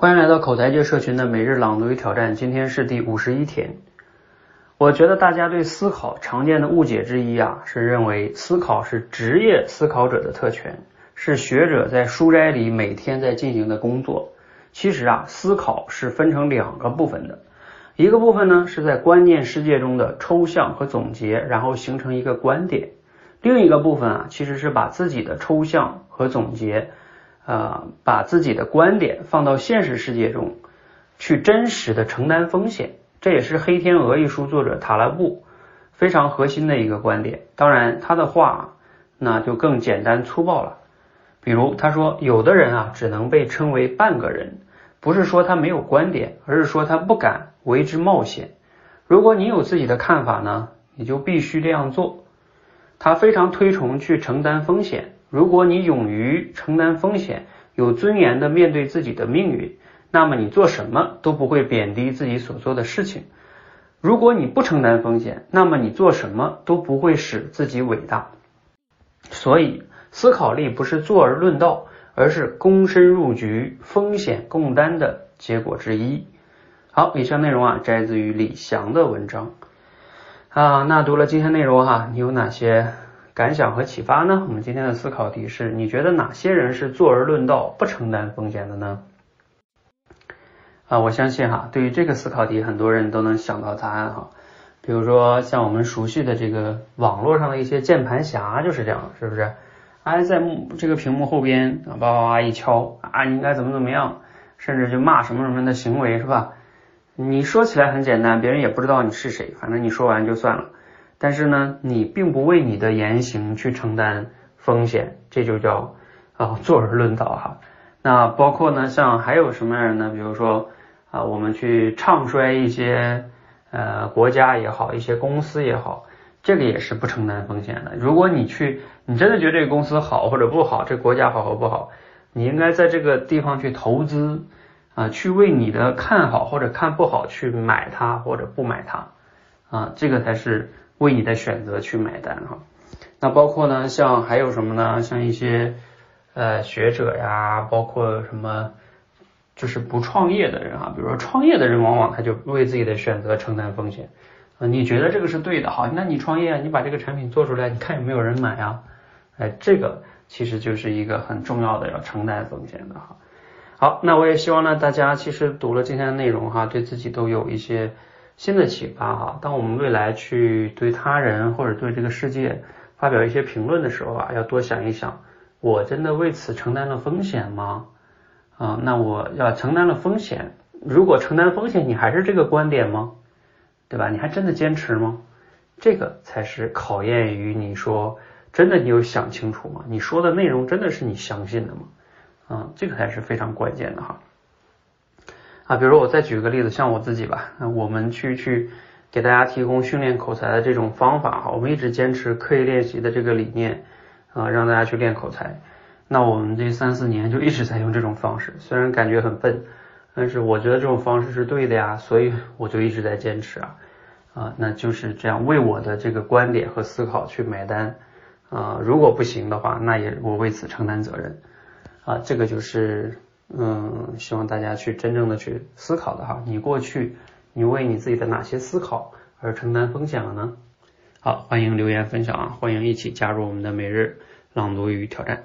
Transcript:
欢迎来到口才界社群的每日朗读与挑战，今天是第五十一天。我觉得大家对思考常见的误解之一啊，是认为思考是职业思考者的特权，是学者在书斋里每天在进行的工作。其实啊，思考是分成两个部分的，一个部分呢是在观念世界中的抽象和总结，然后形成一个观点；另一个部分啊，其实是把自己的抽象和总结。呃，把自己的观点放到现实世界中去，真实的承担风险，这也是《黑天鹅》一书作者塔拉布非常核心的一个观点。当然，他的话那就更简单粗暴了。比如他说，有的人啊，只能被称为半个人，不是说他没有观点，而是说他不敢为之冒险。如果你有自己的看法呢，你就必须这样做。他非常推崇去承担风险。如果你勇于承担风险，有尊严的面对自己的命运，那么你做什么都不会贬低自己所做的事情。如果你不承担风险，那么你做什么都不会使自己伟大。所以，思考力不是坐而论道，而是躬身入局、风险共担的结果之一。好，以上内容啊，摘自于李翔的文章啊。那读了今天内容哈，你有哪些？感想和启发呢？我们今天的思考题是：你觉得哪些人是坐而论道、不承担风险的呢？啊，我相信哈，对于这个思考题，很多人都能想到答案哈。比如说像我们熟悉的这个网络上的一些键盘侠就是这样，是不是？哎，在这个屏幕后边啊，叭叭叭一敲啊，你应该怎么怎么样，甚至就骂什么什么的行为，是吧？你说起来很简单，别人也不知道你是谁，反正你说完就算了。但是呢，你并不为你的言行去承担风险，这就叫啊坐而论道哈。那包括呢，像还有什么样的呢？比如说啊，我们去唱衰一些呃国家也好，一些公司也好，这个也是不承担风险的。如果你去，你真的觉得这个公司好或者不好，这国家好和不好，你应该在这个地方去投资啊，去为你的看好或者看不好去买它或者不买它啊，这个才是。为你的选择去买单哈，那包括呢，像还有什么呢？像一些呃学者呀，包括什么，就是不创业的人啊，比如说创业的人，往往他就为自己的选择承担风险啊。你觉得这个是对的，好，那你创业，你把这个产品做出来，你看有没有人买啊？哎，这个其实就是一个很重要的要承担风险的哈。好，那我也希望呢，大家其实读了今天的内容哈，对自己都有一些。新的启发哈，当我们未来去对他人或者对这个世界发表一些评论的时候啊，要多想一想，我真的为此承担了风险吗？啊，那我要承担了风险，如果承担风险，你还是这个观点吗？对吧？你还真的坚持吗？这个才是考验于你说真的，你有想清楚吗？你说的内容真的是你相信的吗？啊，这个才是非常关键的哈。啊，比如我再举个例子，像我自己吧，那我们去去给大家提供训练口才的这种方法哈，我们一直坚持刻意练习的这个理念啊，让大家去练口才。那我们这三四年就一直在用这种方式，虽然感觉很笨，但是我觉得这种方式是对的呀，所以我就一直在坚持啊啊，那就是这样为我的这个观点和思考去买单啊，如果不行的话，那也我为此承担责任啊，这个就是。嗯，希望大家去真正的去思考的哈，你过去你为你自己的哪些思考而承担风险了呢？好，欢迎留言分享啊，欢迎一起加入我们的每日朗读与挑战。